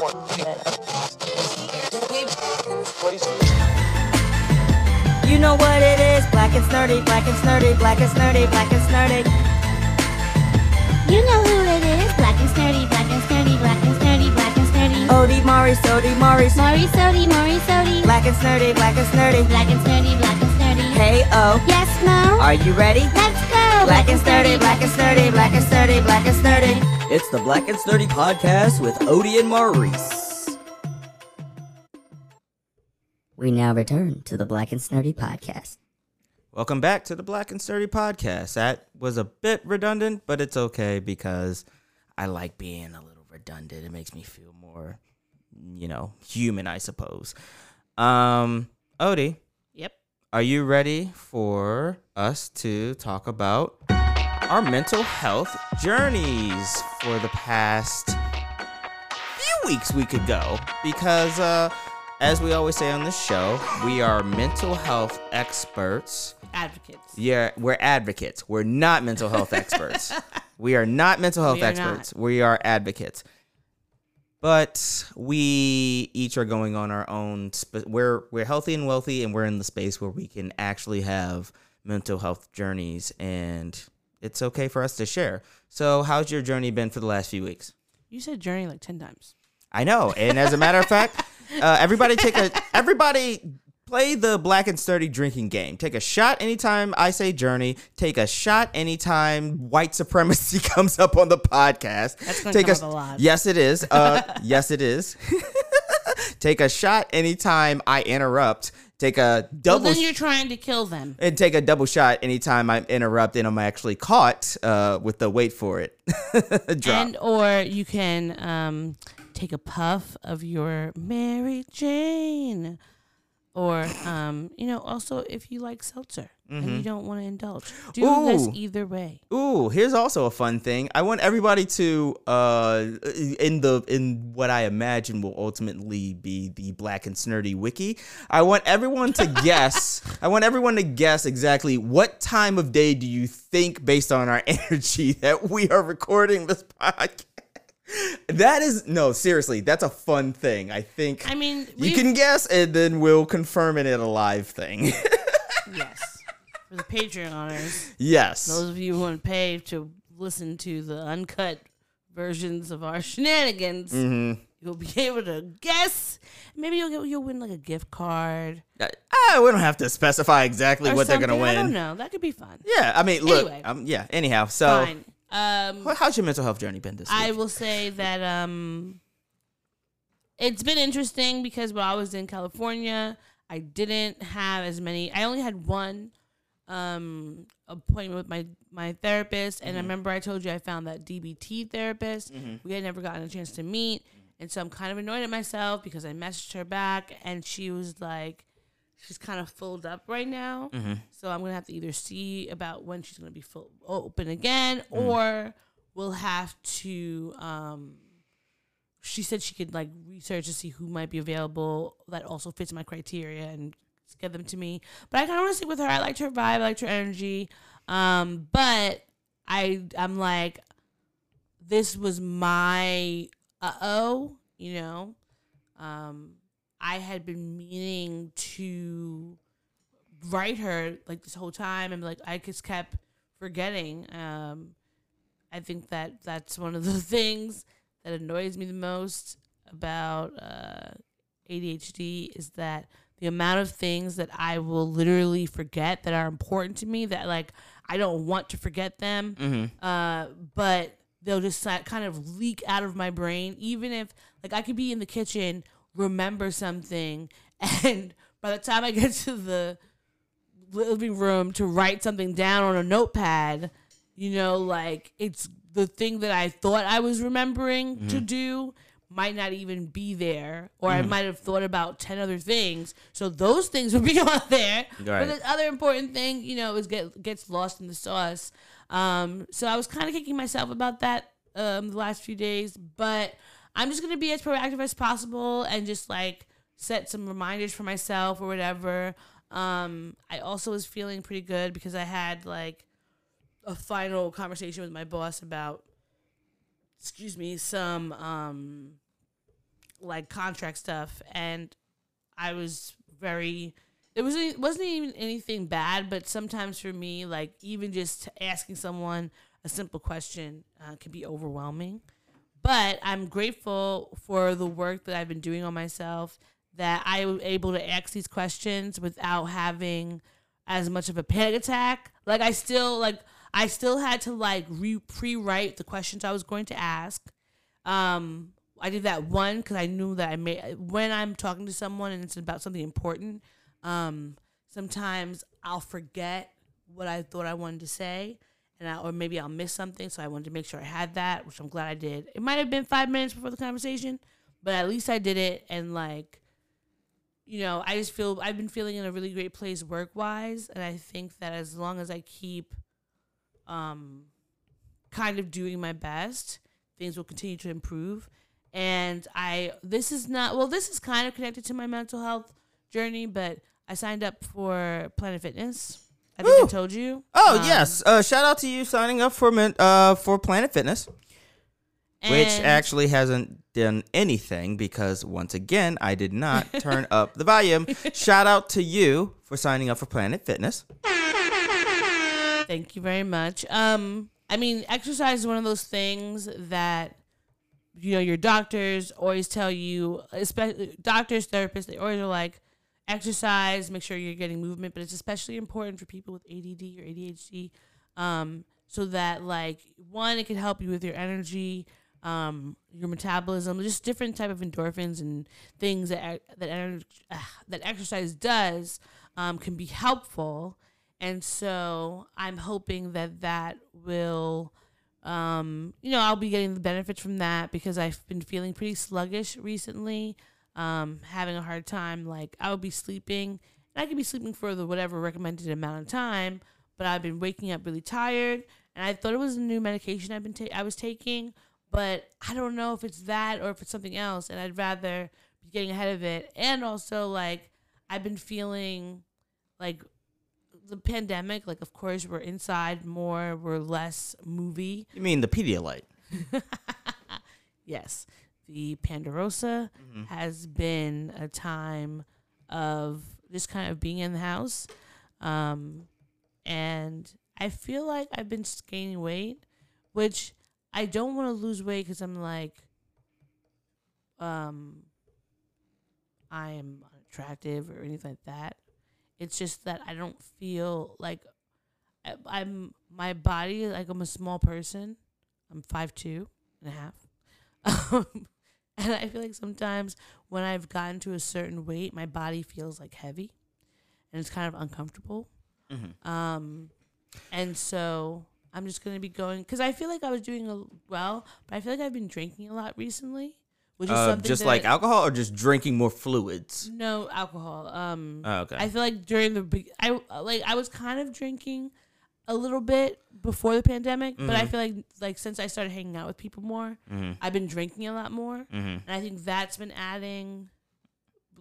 You know what it is, black and snurdy, black and snurdy, black and snurdy, black and snurdy. You know who it is. Black and sturdy, black and sturdy, black and sturdy, black and sturdy. Odie Mari, Sody Mari, Maury sody, Maury sody. black and snurdy, black and snurdy. Black and sturdy, black and sturdy. Hey oh, Yes, Mo? are you ready? Let's go. Black and sturdy, black and sturdy, black and sturdy, black and sturdy. It's the Black and Sturdy podcast with Odie and Maurice. We now return to the Black and Sturdy podcast. Welcome back to the Black and Sturdy podcast. That was a bit redundant, but it's okay because I like being a little redundant. It makes me feel more, you know, human, I suppose. Um, Odie. Are you ready for us to talk about our mental health journeys for the past few weeks we could go? Because uh as we always say on this show, we are mental health experts. Advocates. Yeah, we're advocates. We're not mental health experts. we are not mental health We experts. We are advocates. But we each are going on our own. Sp- we're we're healthy and wealthy, and we're in the space where we can actually have mental health journeys, and it's okay for us to share. So, how's your journey been for the last few weeks? You said journey like 10 times. I know, and as a matter of fact, uh, everybody take a everybody play the black and sturdy drinking game. Take a shot anytime I say journey. Take a shot anytime white supremacy comes up on the podcast. That's gonna come a, up a lot. Yes, it is. Uh, yes, it is. take a shot anytime I interrupt. Take a Well, double. then you're trying to kill them. and take a double shot anytime I interrupt and I'm actually caught uh, with the wait for it drop. And or you can um, take a puff of your Mary Jane. Or, um, you know, also if you like seltzer and you don't want to indulge, do this Mm-hmm. Either way. Ooh, here's also a fun thing. I want everybody to uh in the in what I imagine will ultimately be the Black and Snerdy wiki. I want everyone to guess. I want everyone to guess exactly what time of day do you think based on our energy that we are recording this podcast. That is no, seriously, that's a fun thing. I think I mean, you can guess and then we'll confirm it at a live thing. yes. For the Patreoners, yes. those of you who want to pay to listen to the uncut versions of our shenanigans, Mm-hmm. you'll be able to guess. Maybe you'll get you'll win like a gift card. Ah, we don't have to specify exactly or what they're gonna win. I don't know. That could be fun. Yeah, I mean, look, Anyway. um, yeah. Anyhow, so Fine. Um, how's your mental health journey been this week? I will say that um, it's been interesting because while I was in California, I didn't have as many. I only had one um appointment with my my therapist, and I remember I told you I found that DBT therapist. We had never gotten a chance to meet, and so I'm kind of annoyed at myself because I messaged her back, and she was like. She's kind of filled up right now, so I'm gonna have to either see about when she's gonna be full open again, or we'll have to um she said she could like research to see who might be available that also fits my criteria and get them to me. But i kind of want to stick with her. I liked her vibe i liked her energy. Um but i i'm like this was my uh-oh you know? Um i had been meaning to write her like this whole time and like i just kept forgetting um I think that that's one of the things that annoys me the most about uh, ADHD is that the amount of things that I will literally forget that are important to me that like I don't want to forget them, uh, but they'll just si- kind of leak out of my brain. Even if like I could be in the kitchen, remember something, and by the time I get to the living room to write something down on a notepad, you know, like it's the thing that I thought I was remembering to do might not even be there, or I might have thought about 10 other things. So those things would be on there. Right. But the other important thing, you know, is get gets lost in the sauce. Um, so I was kind of kicking myself about that um, the last few days, but I'm just gonna be as proactive as possible and just like set some reminders for myself or whatever. Um, I also was feeling pretty good because I had like a final conversation with my boss about excuse me some um like contract stuff, and I was very. It wasn't it wasn't even anything bad, but sometimes for me, like even just asking someone a simple question uh, can be overwhelming. But I'm grateful for the work that I've been doing on myself. That I was able to ask these questions without having as much of a panic attack. Like I still like I still had to like re pre-write the questions I was going to ask. Um, I did that one because I knew that I made when I'm talking to someone and it's about something important. Um, sometimes I'll forget what I thought I wanted to say, and I, or maybe I'll miss something. So I wanted to make sure I had that, which I'm glad I did. It might have been five minutes before the conversation, but at least I did it. And like, you know, I just feel I've been feeling in a really great place work wise, and I think that as long as I keep, um, kind of doing my best, things will continue to improve. And I, this is not well. This is kind of connected to my mental health journey, but I signed up for Planet Fitness. I think Woo! I told you. Oh Um, yes, uh, shout out to you signing up for uh for Planet Fitness, which actually hasn't done anything because once again I did not turn up the volume. Shout out to you for signing up for Planet Fitness. Thank you very much. Um, I mean, exercise is one of those things that you know your doctors always tell you, especially doctors, therapists. They always are like, exercise, make sure you're getting movement, but it's especially important for people with ADD or ADHD, um, so that like one, it can help you with your energy, um, your metabolism, just different type of endorphins and things that that ener- uh, that exercise does um, can be helpful. And so I'm hoping that that will, um, you know, I'll be getting the benefits from that because I've been feeling pretty sluggish recently, um, having a hard time. Like I would be sleeping, and I could be sleeping for the whatever recommended amount of time, but I've been waking up really tired. And I thought it was a new medication I've been ta- I was taking, but I don't know if it's that or if it's something else. And I'd rather be getting ahead of it. And also, like I've been feeling like the pandemic, like of course we're inside more, we're less movie. You mean the Pedialyte? Yes. The Pandarosa has been a time of just kind of being in the house. Um, and I feel like I've been gaining weight, which I don't want to lose weight because I'm like, um, I am unattractive or anything like that. It's just that I don't feel like I- I'm my body like I'm a small person. I'm five two and a half. Um, and I feel like sometimes when I've gotten to a certain weight, my body feels like heavy, and it's kind of uncomfortable. Mhm. Um, and so I'm just gonna be going because I feel like I was doing a, well, but I feel like I've been drinking a lot recently, which is Uh, something just like I- alcohol or just drinking more fluids? no alcohol. Um, Oh, okay. I feel like during the I like I was kind of drinking a little bit before the pandemic, but I Mhm. feel like like since I started hanging out with people more, mm-hmm. I've been drinking a lot more, Mm-hmm. and I think that's been adding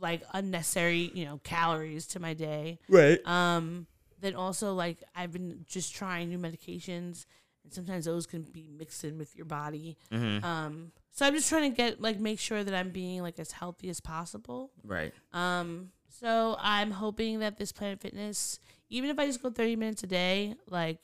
like unnecessary, you know, calories to my day. Right. Um, then also like I've been just trying new medications, and sometimes those can be mixed in with your body. Mm-hmm. Um, so I'm just trying to get like make sure that I'm being like as healthy as possible. Right. Um, so I'm hoping that this Planet Fitness, even if I just go 30 minutes a day, like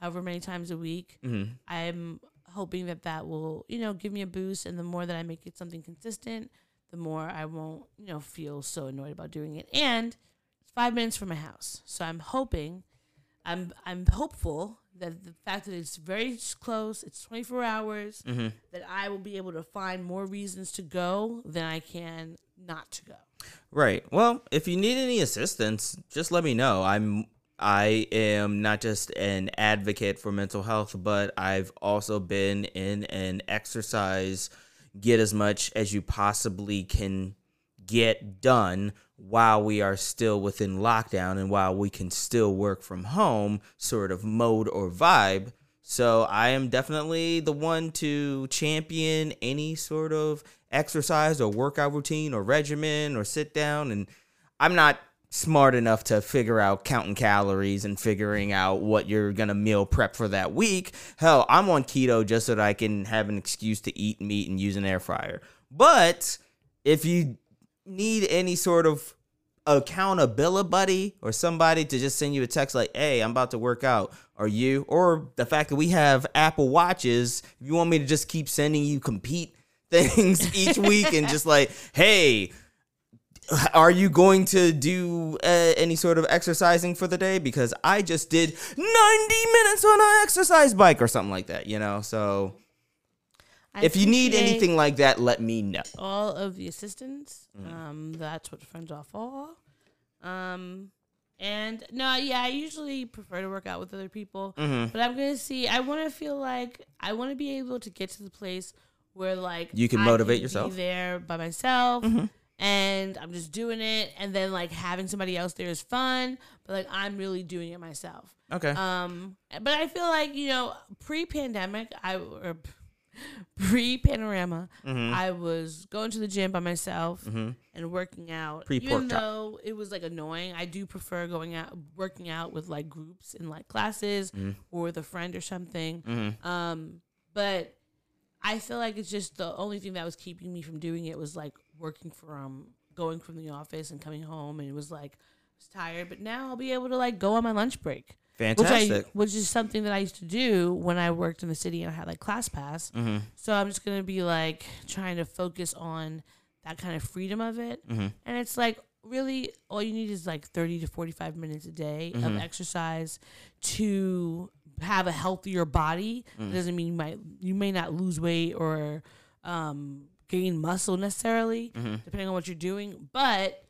however many times a week, Mm-hmm. I'm hoping that that will, you know, give me a boost. And the more that I make it something consistent, the more I won't, you know, feel so annoyed about doing it. And it's five minutes from my house, so I'm hoping, I'm I'm hopeful that the fact that it's very close, it's 24 hours, Mm-hmm. that I will be able to find more reasons to go than I can not to go. Right. Well, if you need any assistance, just let me know. I'm I am not just an advocate for mental health, but I've also been in an exercise get as much as you possibly can get done while we are still within lockdown and while we can still work from home sort of mode or vibe. So I am definitely the one to champion any sort of exercise or workout routine or regimen or sit down and I'm not smart enough to figure out counting calories and figuring out what you're gonna meal prep for that week. Hell, I'm on keto just so that I can have an excuse to eat meat and use an air fryer. But if you need any sort of accountability buddy or somebody to just send you a text like, "Hey, I'm about to work out," or you, or the fact that we have Apple Watches, if you want me to just keep sending you compete things each week and just like, "Hey." Are you going to do uh, any sort of exercising for the day? Because I just did 90 minutes on an exercise bike or something like that, you know? So I if you need anything like that, let me know. all of the assistance, Mm. um, that's what friends are for. Um, and no, yeah, I usually prefer to work out with other people, Mm-hmm. but I'm gonna see. I want to feel like I want to be able to get to the place where like You can I motivate be yourself. there by myself. Mm-hmm. And I'm just doing it, and then like having somebody else there is fun, but like I'm really doing it myself. Okay. Um, but I feel like you know, pre-pandemic, I or pre-panorama, Mm-hmm. I was going to the gym by myself and working out. Pre-pork Even though it was like annoying, I do prefer going out, working out with like groups in like classes Mm-hmm. or with a friend or something. Um, but I feel like it's just the only thing that was keeping me from doing it was like working from going from the office and coming home, and it was like I was tired. But now I'll be able to like go on my lunch break. Fantastic. Which I which is something that I used to do when I worked in the city and I had like ClassPass. Mm-hmm. So I'm just gonna be like trying to focus on that kind of freedom of it. Mm-hmm. And it's like really all you need is like 30 to 45 minutes a day Mm-hmm. of exercise to have a healthier body. Mm. It doesn't mean you might you may not lose weight or um, gain muscle necessarily, Mm-hmm. depending on what you're doing, but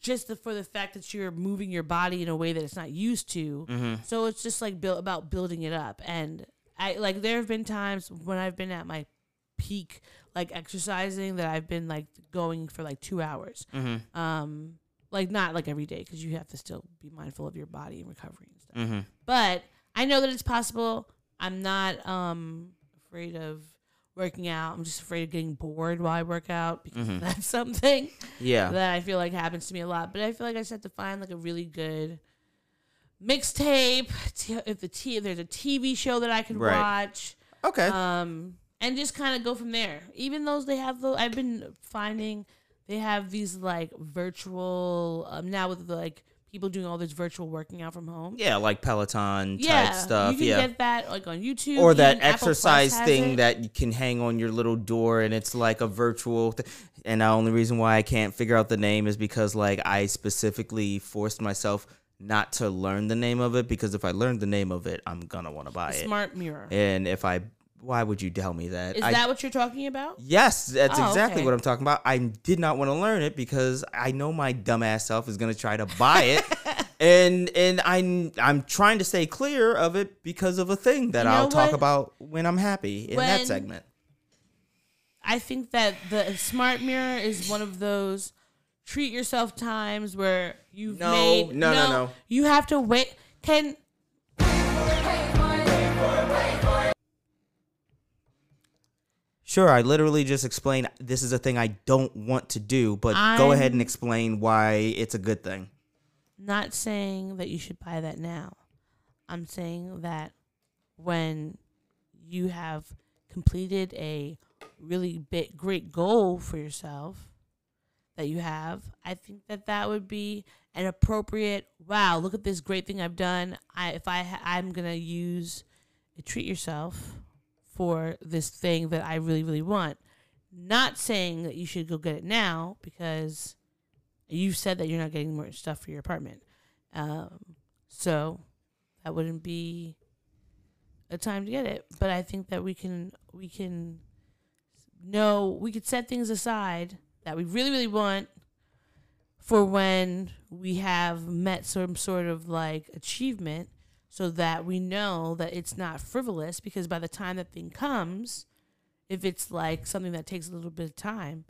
just the, for the fact that you're moving your body in a way that it's not used to. Mm-hmm. So it's just like build, about building it up. And I like there have been times when I've been at my peak like exercising that I've been like going for like 2 hours. Mm-hmm. Um like not like every day cuz you have to still be mindful of your body and recovery and stuff. Mm-hmm. But I know that it's possible. I'm not um afraid of working out. I'm just afraid of getting bored while I work out because Mhm. that's something Yeah. that I feel like happens to me a lot. But I feel like I just have to find like a really good mixtape. T- if the t- if there's a TV show that I can Right. watch, Okay. um, and just kind of go from there. Even those they have, though, I've been finding they have these like virtual um, now with the, like people doing all this virtual working out from home. yeah, like Peloton type stuff. Yeah. You can yeah. get that like on YouTube or that exercise thing it. that you can hang on your little door and it's like a virtual and the only reason why I can't figure out the name is because like I specifically forced myself not to learn the name of it because if I learned the name of it, I'm gonna want to buy it. Smart Mirror. And if I why would you tell me that? Is I, that what you're talking about? Yes, that's Oh, exactly okay. what I'm talking about. I did not want to learn it because I know my dumbass self is going to try to buy it. and and I'm I'm trying to stay clear of it because of a thing that You know I'll talk about when I'm happy in that segment. I think that the smart mirror is one of those treat yourself times where you've No, made no, no, no. You have to wait. Can Sure, I literally just explained this is a thing I don't want to do, but go ahead and explain why it's a good thing. not saying that you should buy that now. I'm saying that when you have completed a really big great goal for yourself that you have, I think that that would be an appropriate. Wow, look at this great thing I've done. I if I ha- I'm gonna use a treat yourself for this thing that I really really want. Not saying that you should go get it now because you said that you're not getting more stuff for your apartment. Um, so that wouldn't be a time to get it. But I think that we can we can know we could set things aside that we really really want for when we have met some sort of like achievement so that we know that it's not frivolous because by the time that thing comes if it's like something that takes a little bit of time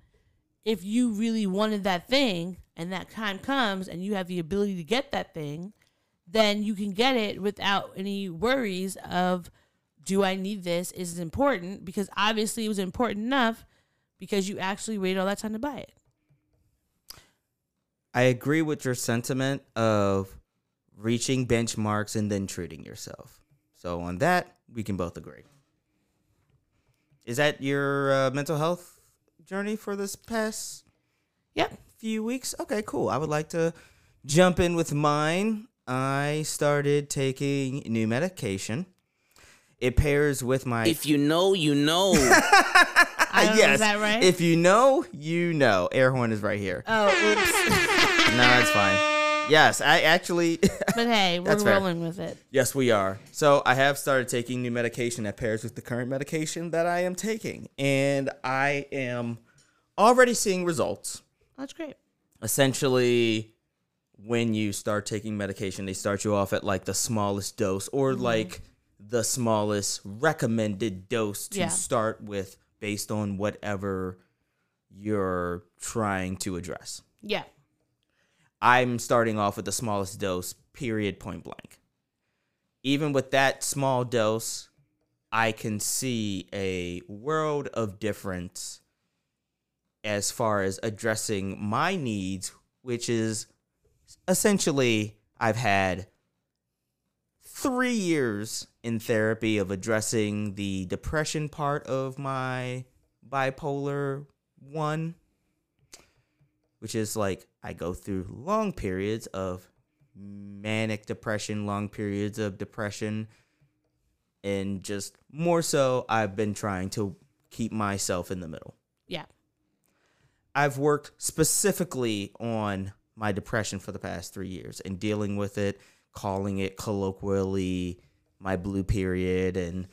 if you really wanted that thing and that time comes and you have the ability to get that thing, then you can get it without any worries of do I need this? Is it important? Because obviously it was important enough because you actually waited all that time to buy it. I agree with your sentiment of reaching benchmarks and then treating yourself. So on that, we can both agree. Is that your uh, mental health journey for this past Yep. few weeks. Okay, cool. I would like to jump in with mine. I started taking new medication. It pairs with my If you know, you know. I don't know, yes. is that right? If you know, you know. Air horn is right here. oh, oops. no, it's fine. Yes, I actually. but hey, we're That's fair. rolling with it. yes, we are. So I have started taking new medication that pairs with the current medication that I am taking, and I am already seeing results. That's great. essentially when you start taking medication they start you off at like the smallest dose or Mm-hmm. like the smallest recommended dose to Yeah. start with based on whatever you're trying to address Yeah. I'm starting off with the smallest dose period point blank. Even with that small dose i can see a world of difference as far as addressing my needs, which is essentially I've had three years in therapy of addressing the depression part of my bipolar one, which is like I go through long periods of manic depression, long periods of depression, and just more so, I've been trying to keep myself in the middle. Yeah. I've worked specifically on my depression for the past three years and dealing with it, calling it colloquially my blue period, and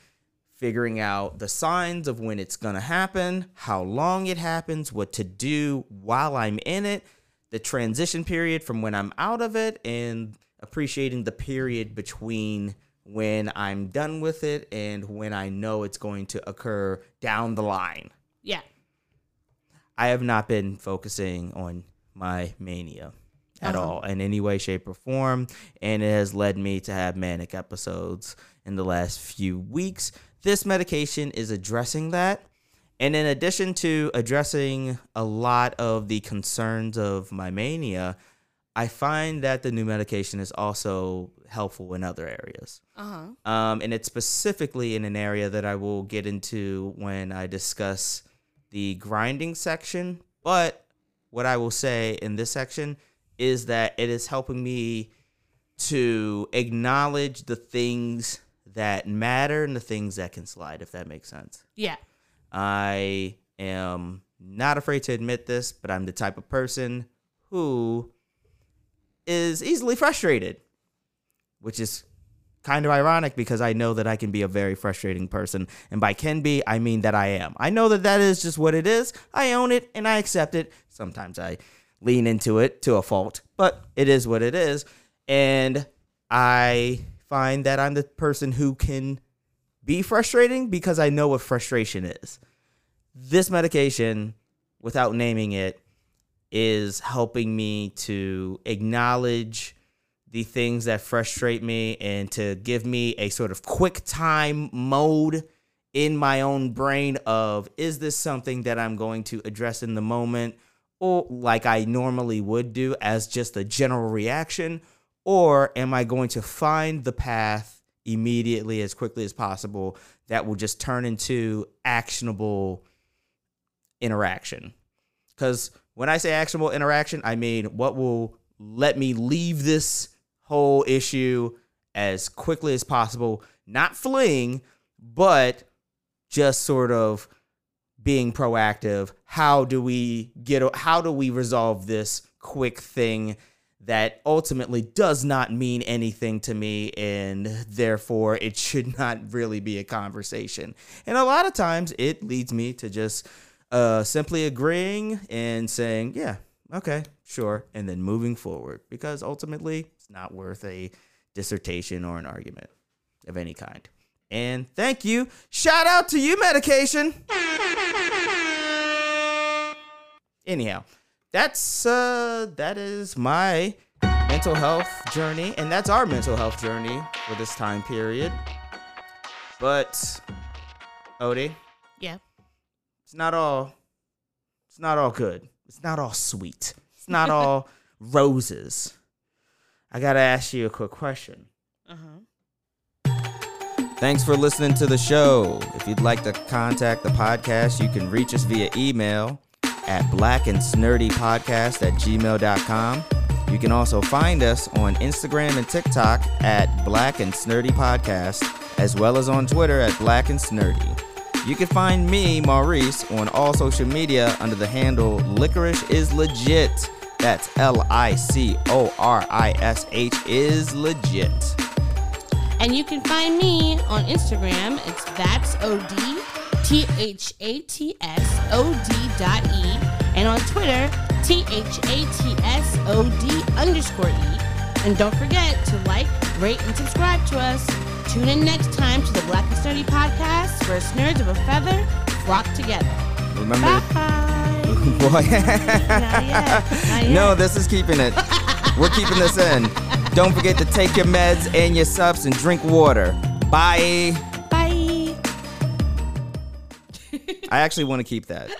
figuring out the signs of when it's going to happen, how long it happens, what to do while I'm in it, the transition period from when I'm out of it, and appreciating the period between when I'm done with it and when I know it's going to occur down the line. Yeah. I have not been focusing on my mania at Uh-huh. all in any way, shape, or form. And it has led me to have manic episodes in the last few weeks. This medication is addressing that. And in addition to addressing a lot of the concerns of my mania, I find that the new medication is also helpful in other areas. Uh huh. Um, and it's specifically in an area that I will get into when I discuss the grinding section. But what I will say in this section is that it is helping me to acknowledge the things that matter and the things that can slide, if that makes sense. Yeah. I am not afraid to admit this, but I'm the type of person who is easily frustrated, which is kind of ironic because I know that I can be a very frustrating person. And by can be, I mean that I am. I know that that is just what it is. I own it and I accept it. Sometimes I lean into it to a fault, but it is what it is. And I find that I'm the person who can be frustrating because I know what frustration is. This medication, without naming it, is helping me to acknowledge the things that frustrate me and to give me a sort of quick time mode in my own brain of is this something that I'm going to address in the moment or like I normally would do as just a general reaction or am I going to find the path immediately as quickly as possible that will just turn into actionable interaction because when I say actionable interaction, I mean what will let me leave this whole issue as quickly as possible, not fleeing, but just sort of being proactive. How do we get how do we resolve this quick thing that ultimately does not mean anything to me and therefore it should not really be a conversation. And a lot of times it leads me to just uh, simply agreeing and saying, yeah, okay, sure, and then moving forward because ultimately it's not worth a dissertation or an argument of any kind. And thank you. Shout out to you, medication. Anyhow, that's uh that is my mental health journey and that's our mental health journey for this time period. But Odie, Yeah. it's not all it's not all good it's not all sweet it's not all roses i gotta ask you a quick question Uh huh. thanks for listening to the show if you'd like to contact the podcast you can reach us via email at blackandsnerdypodcast at gmail.com. You can also find us on Instagram and TikTok at Black and Snerdy Podcast, as well as on Twitter at Black and Snerdy. You can find me, Maurice, on all social media under the handle Licorish is Legit. That's L I C O R I S H is legit. And you can find me on Instagram. It's that's od t h a t s o d dot e, and on Twitter t h a t s o d underscore e. And don't forget to like, rate, and subscribe to us. Tune in next time to the Black and Sturdy podcast, where nerds of a feather flock together. Remember? Bye. Boy. Not yet. Not yet. no, this is keeping it. We're keeping this in. Don't forget to take your meds and your subs and drink water. Bye. I actually want to keep that.